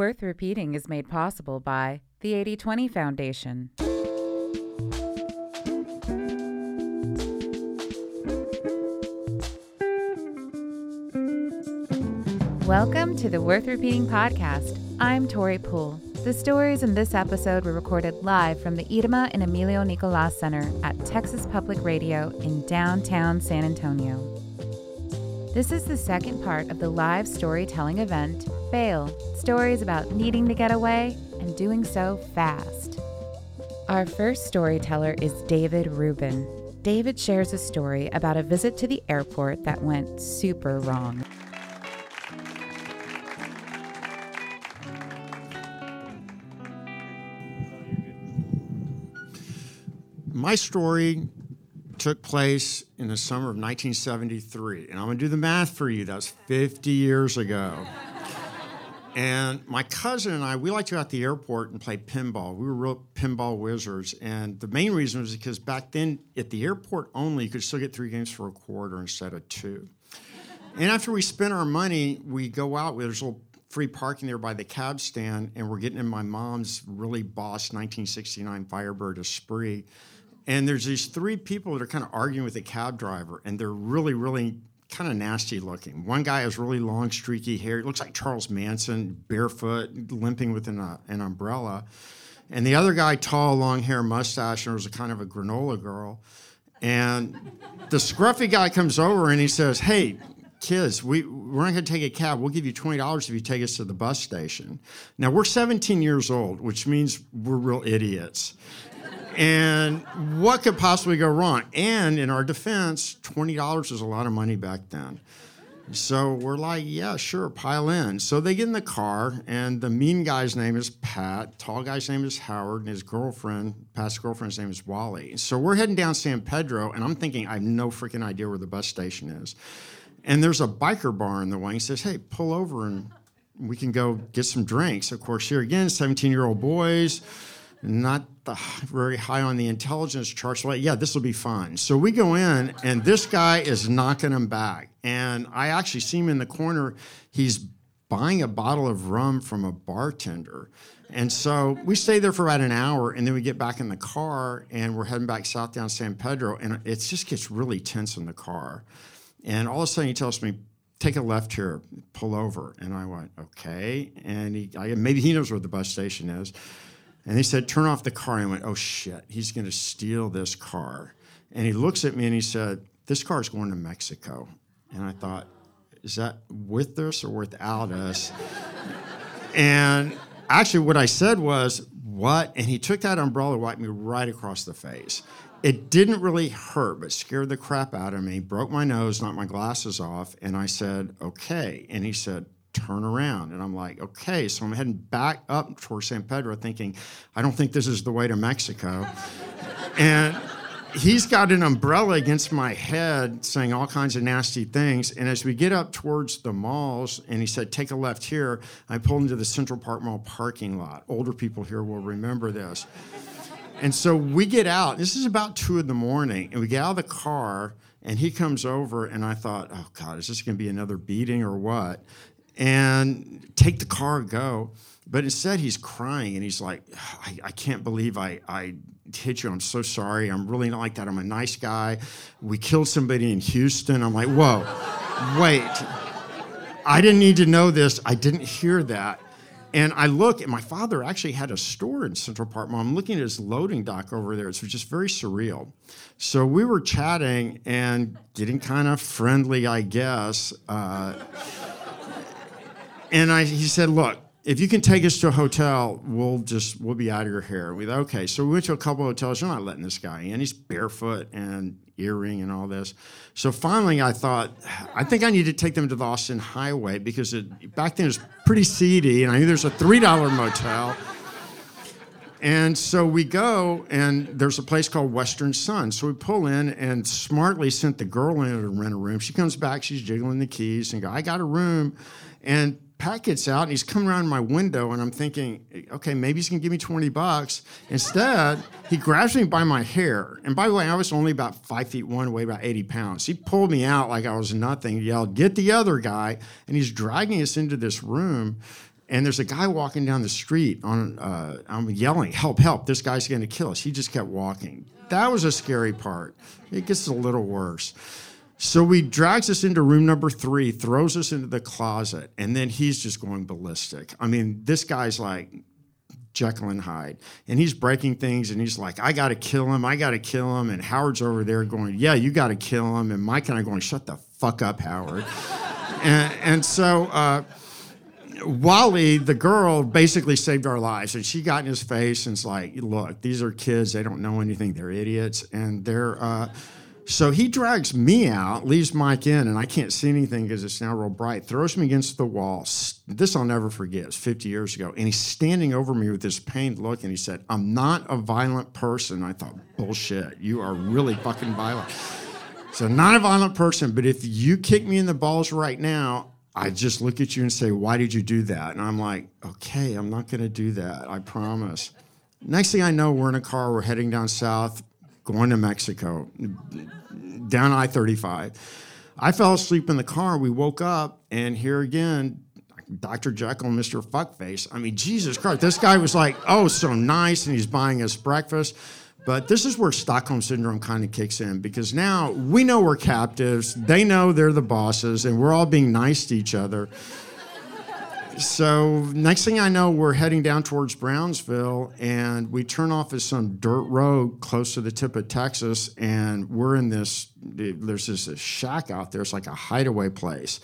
Worth Repeating is made possible by the 8020 Foundation. Welcome to the Worth Repeating podcast. I'm Tori Poole. The stories in this episode were recorded live from the Irma and Emilio Nicholas Center at Texas Public Radio in downtown San Antonio. This is the second part of the live storytelling event, Bail Stories about needing to get away and doing so fast. Our first storyteller is David Rubin. David shares a story about a visit to the airport that went super wrong. My story took place in the summer of 1973, and I'm gonna do the math for you. That's 50 years ago. And my cousin and I, we like to go out to the airport and play pinball. We were real pinball wizards, and the main reason was because back then at the airport only, you could still get three games for a quarter instead of two. And after we spent our money, we go out. There's a little free parking there by the cab stand, and we're getting in my mom's really boss 1969 Firebird Esprit and there's these three people that are kind of arguing with the cab driver, and they're really, really kind of nasty looking. One guy has really long, streaky hair. He looks like Charles Manson, barefoot, limping with an, uh, an umbrella. And the other guy, tall, long hair, mustache, and was a kind of a granola girl. And the scruffy guy comes over and he says, Hey, kids, we, we're not going to take a cab. We'll give you $20 if you take us to the bus station. Now, we're 17 years old, which means we're real idiots. And what could possibly go wrong? And in our defense, $20 is a lot of money back then. So we're like, yeah, sure, pile in. So they get in the car, and the mean guy's name is Pat, tall guy's name is Howard, and his girlfriend, Pat's girlfriend's name is Wally. So we're heading down San Pedro, and I'm thinking, I have no freaking idea where the bus station is. And there's a biker bar in the way. He says, hey, pull over and we can go get some drinks. Of course, here again, 17 year old boys not the, very high on the intelligence chart. So, like, yeah, this will be fun. So we go in, and this guy is knocking him back. And I actually see him in the corner. He's buying a bottle of rum from a bartender. And so we stay there for about an hour, and then we get back in the car, and we're heading back south down San Pedro, and it just gets really tense in the car. And all of a sudden, he tells me, "Take a left here, pull over." And I went, "Okay." And he, I, maybe he knows where the bus station is. And he said, Turn off the car. And I went, Oh shit, he's going to steal this car. And he looks at me and he said, This car is going to Mexico. And I thought, Is that with us or without us? and actually, what I said was, What? And he took that umbrella, wiped me right across the face. It didn't really hurt, but scared the crap out of me, broke my nose, knocked my glasses off. And I said, Okay. And he said, turn around. And I'm like, okay. So I'm heading back up towards San Pedro thinking, I don't think this is the way to Mexico. and he's got an umbrella against my head saying all kinds of nasty things. And as we get up towards the malls, and he said, take a left here, I pulled into the Central Park Mall parking lot. Older people here will remember this. And so we get out. This is about two in the morning, and we get out of the car, and he comes over, and I thought, oh God, is this going to be another beating or what? And take the car go. But instead, he's crying and he's like, I, I, can't believe I, I hit you. I'm so sorry. I'm really not like that. I'm a nice guy. We killed somebody in Houston. I'm like, whoa, wait. I didn't need to know this. I didn't hear that. And I look, and my father actually had a store in Central Park Mall. I'm looking at his loading dock over there. It's just very surreal. So we were chatting and getting kind of friendly, I guess. Uh, and I, he said, look, if you can take us to a hotel, we'll just we'll be out of your hair. We thought, okay. So we went to a couple of hotels. You're not letting this guy in. He's barefoot and earring and all this. So finally, I thought, I think I need to take them to the Austin Highway because it, back then it was pretty seedy, and I knew there's a three dollar motel. And so we go, and there's a place called Western Sun. So we pull in and smartly sent the girl in to rent a room. She comes back, she's jiggling the keys, and go, I got a room. And Pat gets out and he's coming around my window, and I'm thinking, okay, maybe he's gonna give me 20 bucks. Instead, he grabs me by my hair. And by the way, I was only about five feet one, weighed about 80 pounds. He pulled me out like I was nothing, yelled, get the other guy. And he's dragging us into this room. And there's a guy walking down the street on, uh, I'm yelling, help, help, this guy's gonna kill us. He just kept walking. That was a scary part. It gets a little worse. So he drags us into room number three, throws us into the closet, and then he's just going ballistic. I mean, this guy's like Jekyll and Hyde, and he's breaking things, and he's like, "I got to kill him! I got to kill him!" And Howard's over there going, "Yeah, you got to kill him!" And Mike and I going, "Shut the fuck up, Howard!" and, and so. Uh, Wally, the girl, basically saved our lives. And she got in his face and's like, look, these are kids. They don't know anything. They're idiots. And they're, uh, so he drags me out, leaves Mike in, and I can't see anything because it's now real bright, throws me against the wall. This I'll never forget. It's 50 years ago. And he's standing over me with this pained look, and he said, I'm not a violent person. I thought, bullshit. You are really fucking violent. So, not a violent person, but if you kick me in the balls right now, I just look at you and say, Why did you do that? And I'm like, Okay, I'm not going to do that. I promise. Next thing I know, we're in a car, we're heading down south, going to Mexico, down I 35. I fell asleep in the car. We woke up, and here again, Dr. Jekyll Mr. Fuckface. I mean, Jesus Christ, this guy was like, oh, so nice, and he's buying us breakfast. But this is where Stockholm Syndrome kind of kicks in because now we know we're captives, they know they're the bosses, and we're all being nice to each other. So, next thing I know, we're heading down towards Brownsville, and we turn off at some dirt road close to the tip of Texas, and we're in this. There's this, shack out there. It's like a hideaway place.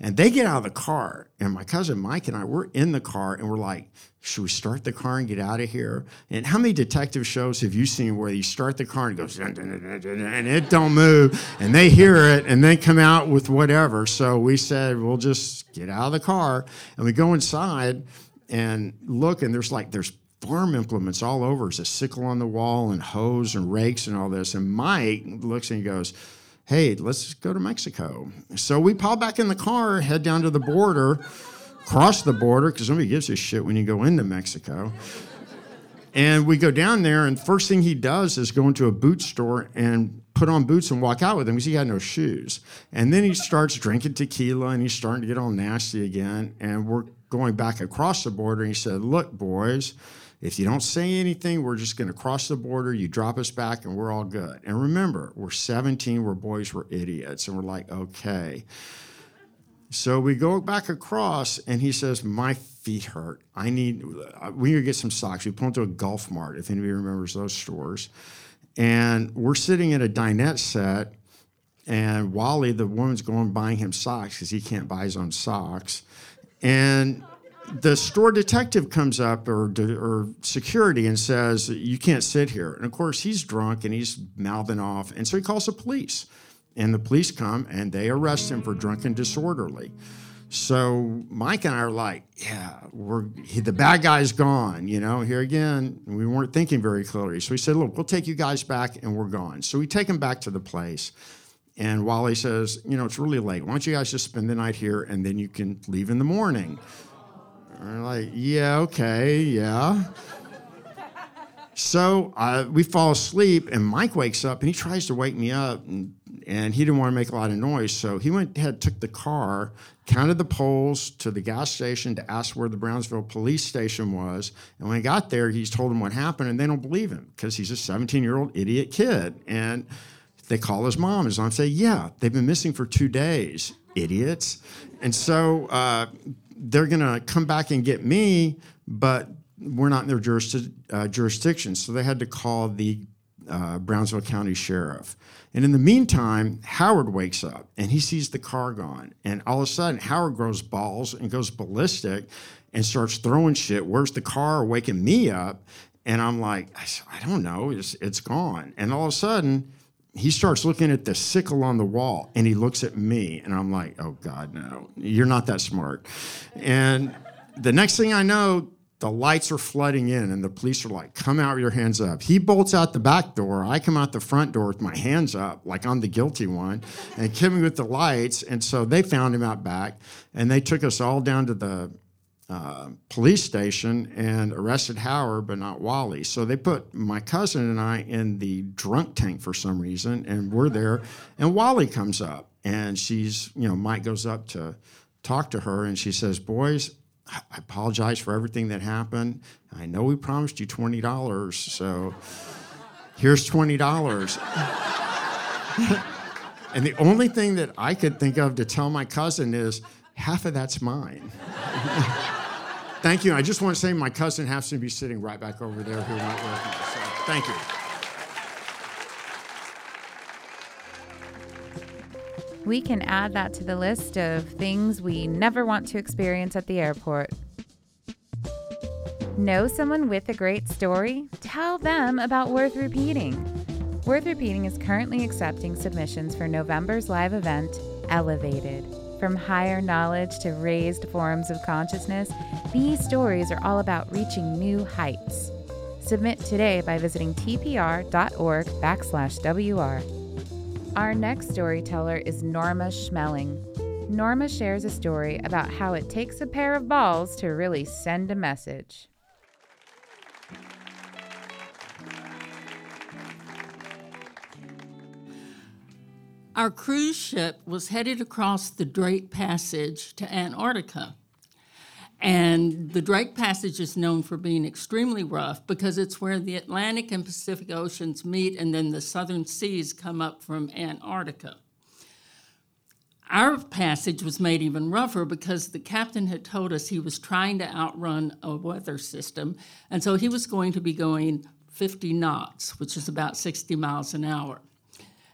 And they get out of the car, and my cousin Mike and I, we're in the car, and we're like, should we start the car and get out of here? And how many detective shows have you seen where you start the car and it goes, and it don't move, and they hear it, and they come out with whatever? So we said, we'll just get out of the car, and we go inside and look, and there's like, there's farm implements all over. There's a sickle on the wall, and hose, and rakes, and all this. And Mike looks and he goes, hey, let's go to Mexico. So we pile back in the car, head down to the border, cross the border, because nobody gives a shit when you go into Mexico. And we go down there, and first thing he does is go into a boot store and put on boots and walk out with him because he had no shoes. And then he starts drinking tequila and he's starting to get all nasty again. And we're going back across the border. And he said, Look, boys, if you don't say anything, we're just going to cross the border. You drop us back, and we're all good. And remember, we're 17. We're boys. We're idiots. And we're like, okay. So we go back across, and he says, "My feet hurt. I need. We need to get some socks." We pull into a Gulf Mart, if anybody remembers those stores, and we're sitting at a dinette set, and Wally, the woman's going buying him socks because he can't buy his own socks, and the store detective comes up or, or security and says, You can't sit here. And of course, he's drunk and he's mouthing off. And so he calls the police. And the police come and they arrest him for drunken disorderly. So Mike and I are like, yeah, we're he, the bad guy's gone. You know, here again, we weren't thinking very clearly. So we said, look, we'll take you guys back, and we're gone. So we take him back to the place, and Wally says, you know, it's really late. Why don't you guys just spend the night here, and then you can leave in the morning. We're like, yeah, okay, yeah. so uh, we fall asleep, and Mike wakes up, and he tries to wake me up, and, and he didn't want to make a lot of noise. So he went ahead, took the car, counted the poles to the gas station to ask where the Brownsville police station was. And when he got there, he's told them what happened, and they don't believe him because he's a 17 year old idiot kid. And they call his mom. His mom say, "Yeah, they've been missing for two days, idiots." And so uh, they're going to come back and get me, but we're not in their juris- uh, jurisdiction. So they had to call the uh, Brownsville County Sheriff. And in the meantime, Howard wakes up and he sees the car gone. And all of a sudden, Howard grows balls and goes ballistic and starts throwing shit. Where's the car? Waking me up. And I'm like, I don't know, it's, it's gone. And all of a sudden, he starts looking at the sickle on the wall and he looks at me and I'm like, oh God, no, you're not that smart. And the next thing I know, the lights are flooding in and the police are like, come out with your hands up. He bolts out the back door. I come out the front door with my hands up, like I'm the guilty one, and hit me with the lights. And so they found him out back and they took us all down to the uh, police station and arrested Howard, but not Wally. So they put my cousin and I in the drunk tank for some reason, and we're there. And Wally comes up, and she's, you know, Mike goes up to talk to her, and she says, "Boys, I apologize for everything that happened. I know we promised you $20, so here's $20. and the only thing that I could think of to tell my cousin is half of that's mine. Thank you. I just want to say my cousin happens to be sitting right back over there who with me. So thank you. We can add that to the list of things we never want to experience at the airport. Know someone with a great story? Tell them about Worth Repeating. Worth Repeating is currently accepting submissions for November's live event, Elevated. From higher knowledge to raised forms of consciousness, these stories are all about reaching new heights. Submit today by visiting tpr.org backslash WR. Our next storyteller is Norma Schmelling. Norma shares a story about how it takes a pair of balls to really send a message. Our cruise ship was headed across the Drake Passage to Antarctica. And the Drake Passage is known for being extremely rough because it's where the Atlantic and Pacific Oceans meet and then the southern seas come up from Antarctica. Our passage was made even rougher because the captain had told us he was trying to outrun a weather system, and so he was going to be going 50 knots, which is about 60 miles an hour.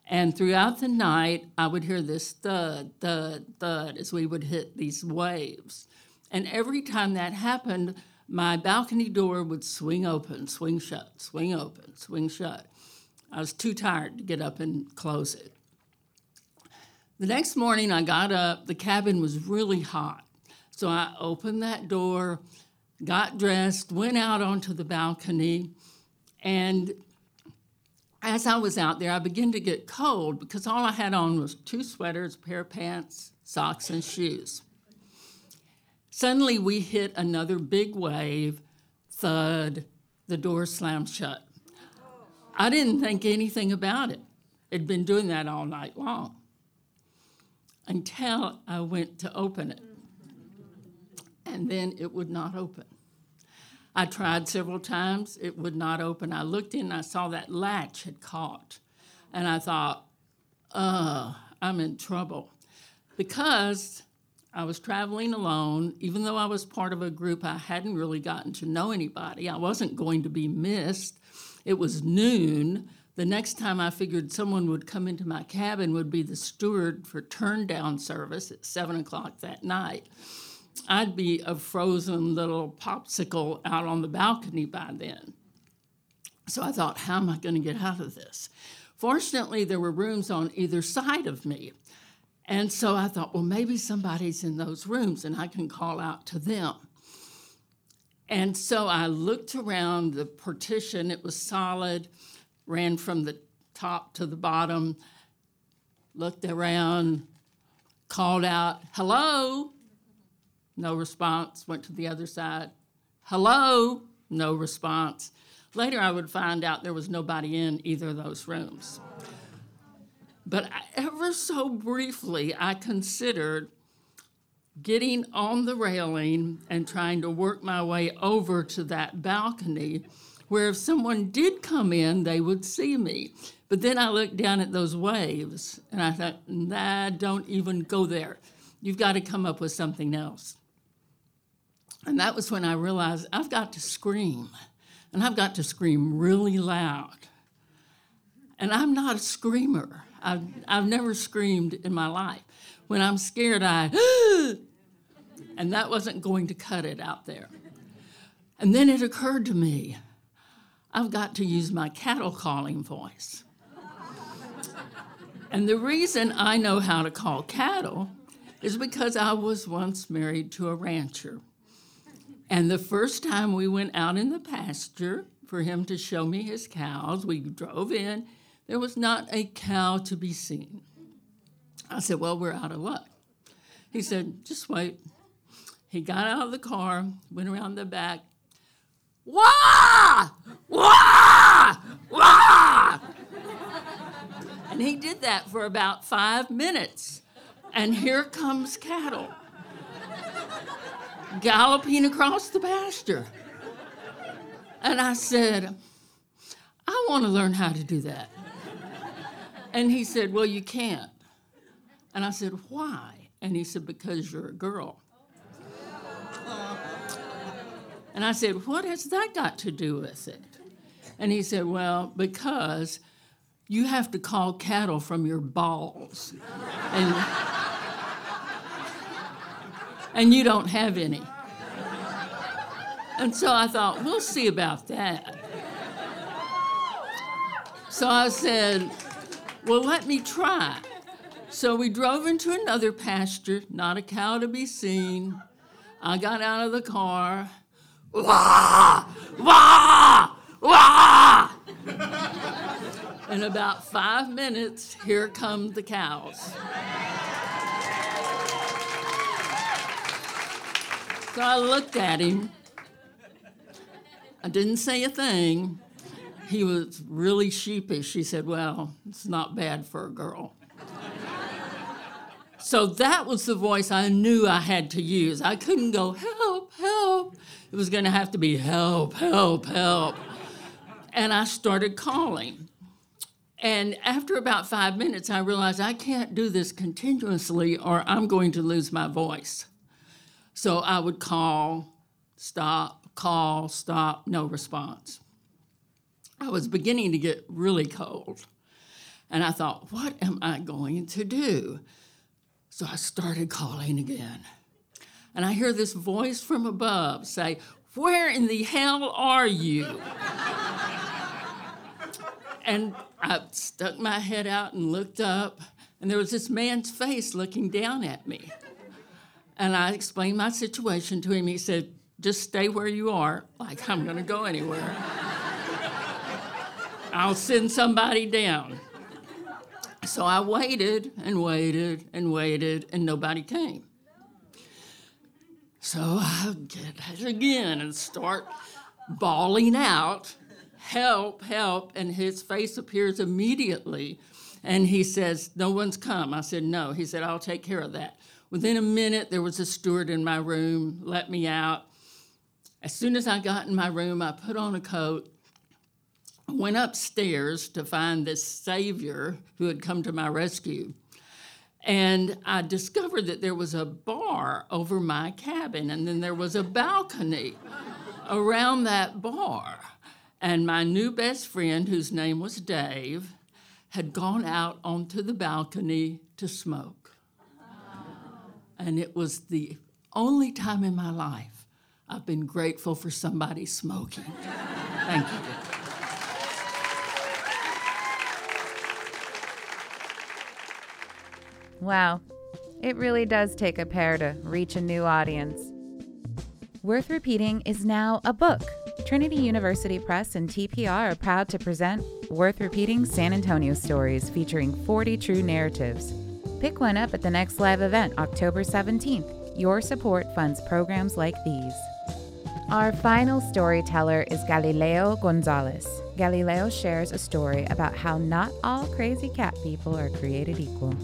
And throughout the night, I would hear this thud, thud, thud as we would hit these waves. And every time that happened, my balcony door would swing open, swing shut, swing open, swing shut. I was too tired to get up and close it. The next morning, I got up. The cabin was really hot. So I opened that door, got dressed, went out onto the balcony, and as I was out there, I began to get cold because all I had on was two sweaters, a pair of pants, socks, and shoes. Suddenly, we hit another big wave, thud, the door slammed shut. I didn't think anything about it. It'd been doing that all night long until I went to open it. And then it would not open. I tried several times, it would not open. I looked in, I saw that latch had caught. And I thought, uh, I'm in trouble. Because I was traveling alone, even though I was part of a group, I hadn't really gotten to know anybody. I wasn't going to be missed. It was noon. The next time I figured someone would come into my cabin would be the steward for turn down service at seven o'clock that night. I'd be a frozen little popsicle out on the balcony by then. So I thought, how am I going to get out of this? Fortunately, there were rooms on either side of me. And so I thought, well, maybe somebody's in those rooms and I can call out to them. And so I looked around the partition, it was solid, ran from the top to the bottom, looked around, called out, hello. No response. Went to the other side. Hello? No response. Later, I would find out there was nobody in either of those rooms. But ever so briefly, I considered getting on the railing and trying to work my way over to that balcony where if someone did come in, they would see me. But then I looked down at those waves and I thought, nah, don't even go there. You've got to come up with something else. And that was when I realized I've got to scream, and I've got to scream really loud. And I'm not a screamer. I've, I've never screamed in my life. When I'm scared, I, and that wasn't going to cut it out there. And then it occurred to me I've got to use my cattle calling voice. and the reason I know how to call cattle is because I was once married to a rancher. And the first time we went out in the pasture for him to show me his cows, we drove in. There was not a cow to be seen. I said, Well, we're out of luck. He said, Just wait. He got out of the car, went around the back. Wah! Wah! Wah! And he did that for about five minutes. And here comes cattle galloping across the pasture. And I said, I want to learn how to do that. And he said, Well, you can't. And I said, Why? And he said, Because you're a girl. And I said, What has that got to do with it? And he said, Well, because you have to call cattle from your balls. And, and you don't have any. And so I thought, We'll see about that. So I said, Well, let me try. So we drove into another pasture, not a cow to be seen. I got out of the car. Wah! Wah! Wah! In about five minutes, here come the cows. So I looked at him. I didn't say a thing he was really sheepish. He said, Well, it's not bad for a girl. so that was the voice I knew I had to use. I couldn't go, Help, help. It was going to have to be, Help, help, help. And I started calling. And after about five minutes, I realized I can't do this continuously or I'm going to lose my voice. So I would call, stop, call, stop, no response. I was beginning to get really cold. And I thought, what am I going to do? So I started calling again. And I hear this voice from above say, Where in the hell are you? and I stuck my head out and looked up, and there was this man's face looking down at me. And I explained my situation to him. He said, Just stay where you are, like I'm gonna go anywhere. I'll send somebody down. So I waited and waited and waited, and nobody came. So I get it again and start bawling out, Help, help. And his face appears immediately. And he says, No one's come. I said, No. He said, I'll take care of that. Within a minute, there was a steward in my room, let me out. As soon as I got in my room, I put on a coat went upstairs to find this savior who had come to my rescue. And I discovered that there was a bar over my cabin, and then there was a balcony around that bar. And my new best friend, whose name was Dave, had gone out onto the balcony to smoke. And it was the only time in my life I've been grateful for somebody smoking. Thank you. Wow, it really does take a pair to reach a new audience. Worth Repeating is now a book. Trinity University Press and TPR are proud to present Worth Repeating San Antonio Stories featuring 40 true narratives. Pick one up at the next live event, October 17th. Your support funds programs like these. Our final storyteller is Galileo Gonzalez. Galileo shares a story about how not all crazy cat people are created equal.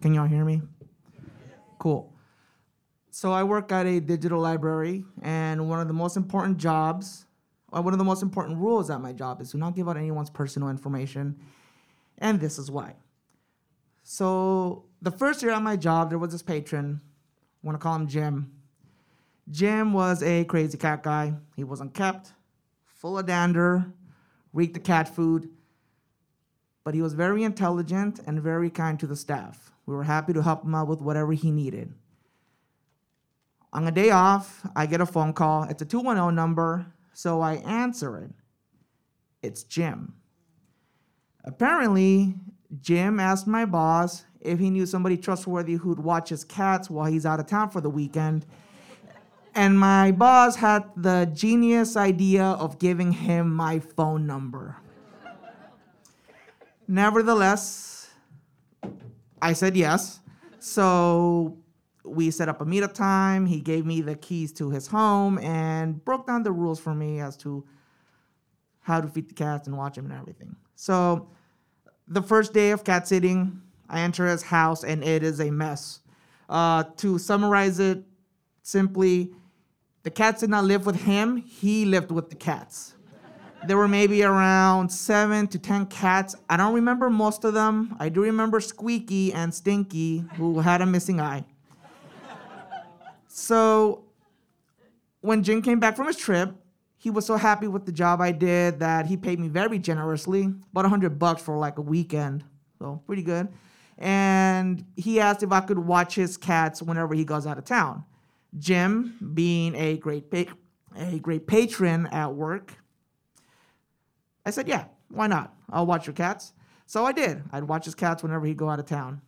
Can y'all hear me? Cool. So I work at a digital library, and one of the most important jobs, or one of the most important rules at my job is to not give out anyone's personal information, and this is why. So the first year at my job, there was this patron, I want to call him Jim. Jim was a crazy cat guy. He wasn't kept, full of dander, reeked of cat food, but he was very intelligent and very kind to the staff. We were happy to help him out with whatever he needed. On a day off, I get a phone call. It's a 210 number, so I answer it. It's Jim. Apparently, Jim asked my boss if he knew somebody trustworthy who'd watch his cats while he's out of town for the weekend. And my boss had the genius idea of giving him my phone number. Nevertheless, I said yes. So we set up a meetup time. He gave me the keys to his home and broke down the rules for me as to how to feed the cats and watch them and everything. So the first day of cat sitting, I enter his house and it is a mess. Uh, to summarize it simply, the cats did not live with him, he lived with the cats. There were maybe around seven to 10 cats. I don't remember most of them. I do remember Squeaky and Stinky, who had a missing eye. So when Jim came back from his trip, he was so happy with the job I did that he paid me very generously, about 100 bucks for like a weekend. So pretty good. And he asked if I could watch his cats whenever he goes out of town. Jim, being a great pa- a great patron at work, I said, "Yeah, why not? I'll watch your cats." So I did. I'd watch his cats whenever he'd go out of town.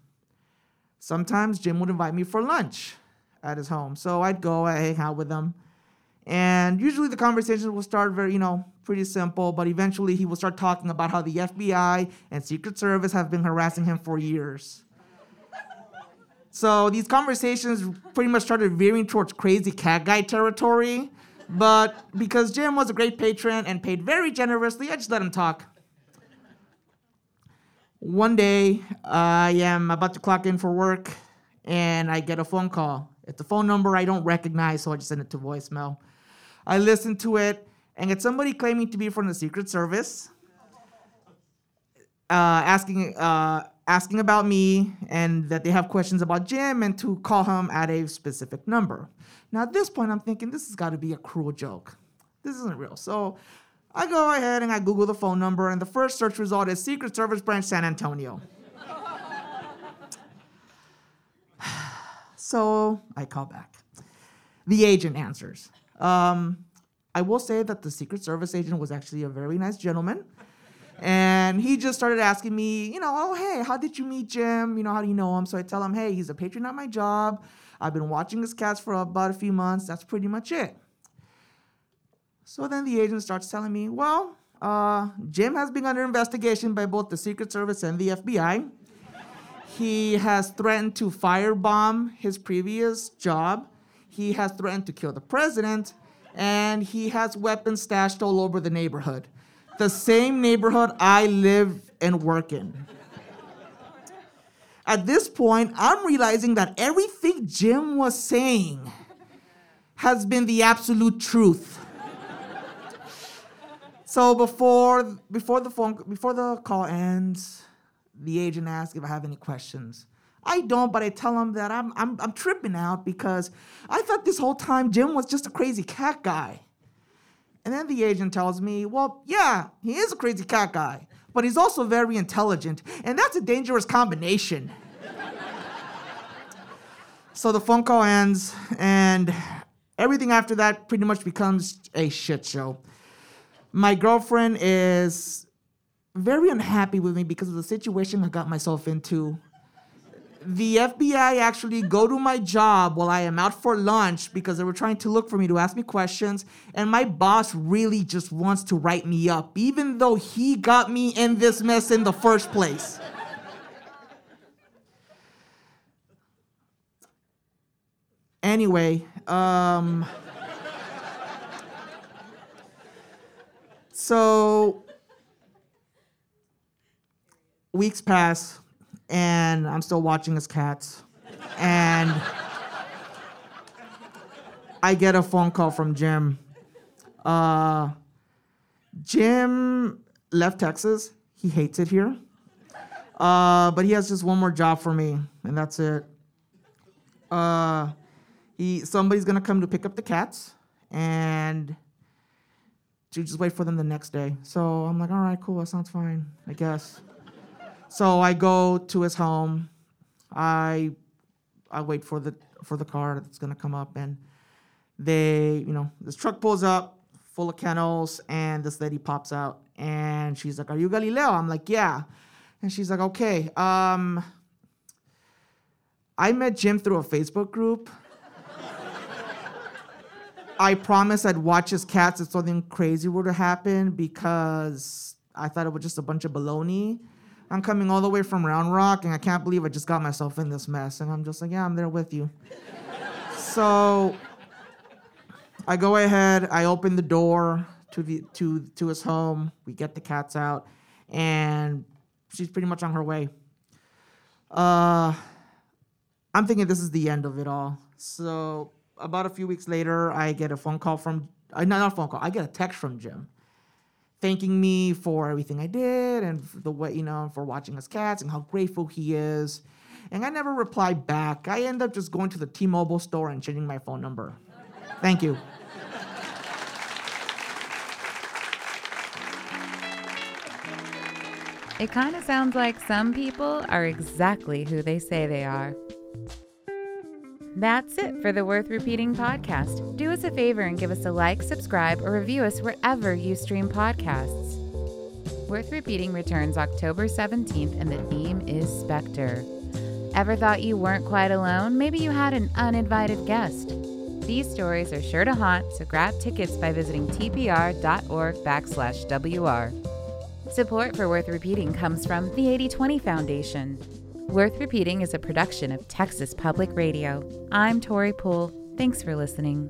Sometimes Jim would invite me for lunch at his home, so I'd go, I hang out with him, and usually the conversation will start very, you know, pretty simple. But eventually, he will start talking about how the FBI and Secret Service have been harassing him for years. So these conversations pretty much started veering towards crazy cat guy territory. But because Jim was a great patron and paid very generously, I just let him talk. One day, I am about to clock in for work and I get a phone call. It's a phone number I don't recognize, so I just send it to voicemail. I listen to it and it's somebody claiming to be from the Secret Service, uh, asking uh, asking about me and that they have questions about Jim and to call him at a specific number. Now, at this point, I'm thinking this has got to be a cruel joke. This isn't real. So I go ahead and I Google the phone number, and the first search result is Secret Service Branch San Antonio. So I call back. The agent answers. Um, I will say that the Secret Service agent was actually a very nice gentleman. And he just started asking me, you know, oh, hey, how did you meet Jim? You know, how do you know him? So I tell him, hey, he's a patron at my job. I've been watching his cats for about a few months. That's pretty much it. So then the agent starts telling me, well, uh, Jim has been under investigation by both the Secret Service and the FBI. He has threatened to firebomb his previous job. He has threatened to kill the president. And he has weapons stashed all over the neighborhood the same neighborhood I live and work in. At this point, I'm realizing that everything Jim was saying has been the absolute truth. so before before the phone before the call ends, the agent asks if I have any questions. I don't, but I tell him that I'm, I'm, I'm tripping out because I thought this whole time Jim was just a crazy cat guy. And then the agent tells me, well, yeah, he is a crazy cat guy, but he's also very intelligent, and that's a dangerous combination. so the phone call ends, and everything after that pretty much becomes a shit show. My girlfriend is very unhappy with me because of the situation I got myself into the FBI actually go to my job while I am out for lunch because they were trying to look for me to ask me questions. And my boss really just wants to write me up, even though he got me in this mess in the first place. anyway, um, so weeks pass and I'm still watching his cats. And I get a phone call from Jim. Uh, Jim left Texas. He hates it here. Uh, but he has just one more job for me, and that's it. Uh, he somebody's gonna come to pick up the cats, and to just wait for them the next day. So I'm like, all right, cool, that sounds fine, I guess. So I go to his home. I I wait for the for the car that's gonna come up, and they, you know, this truck pulls up full of kennels, and this lady pops out, and she's like, "Are you Galileo?" I'm like, "Yeah," and she's like, "Okay." Um, I met Jim through a Facebook group. I promised I'd watch his cats if something crazy were to happen because I thought it was just a bunch of baloney. I'm coming all the way from Round Rock, and I can't believe I just got myself in this mess. And I'm just like, yeah, I'm there with you. so I go ahead, I open the door to the to to his home. We get the cats out, and she's pretty much on her way. Uh, I'm thinking this is the end of it all. So about a few weeks later, I get a phone call from, uh, not not a phone call, I get a text from Jim thanking me for everything I did and the way, you know, for watching us cats and how grateful he is. And I never replied back. I end up just going to the T-Mobile store and changing my phone number. Thank you. It kind of sounds like some people are exactly who they say they are. That's it for the Worth Repeating podcast. Do us a favor and give us a like, subscribe, or review us wherever you stream podcasts. Worth Repeating returns October 17th, and the theme is Spectre. Ever thought you weren't quite alone? Maybe you had an uninvited guest. These stories are sure to haunt, so grab tickets by visiting tpr.org backslash WR. Support for Worth Repeating comes from the 8020 Foundation. Worth Repeating is a production of Texas Public Radio. I'm Tori Poole. Thanks for listening.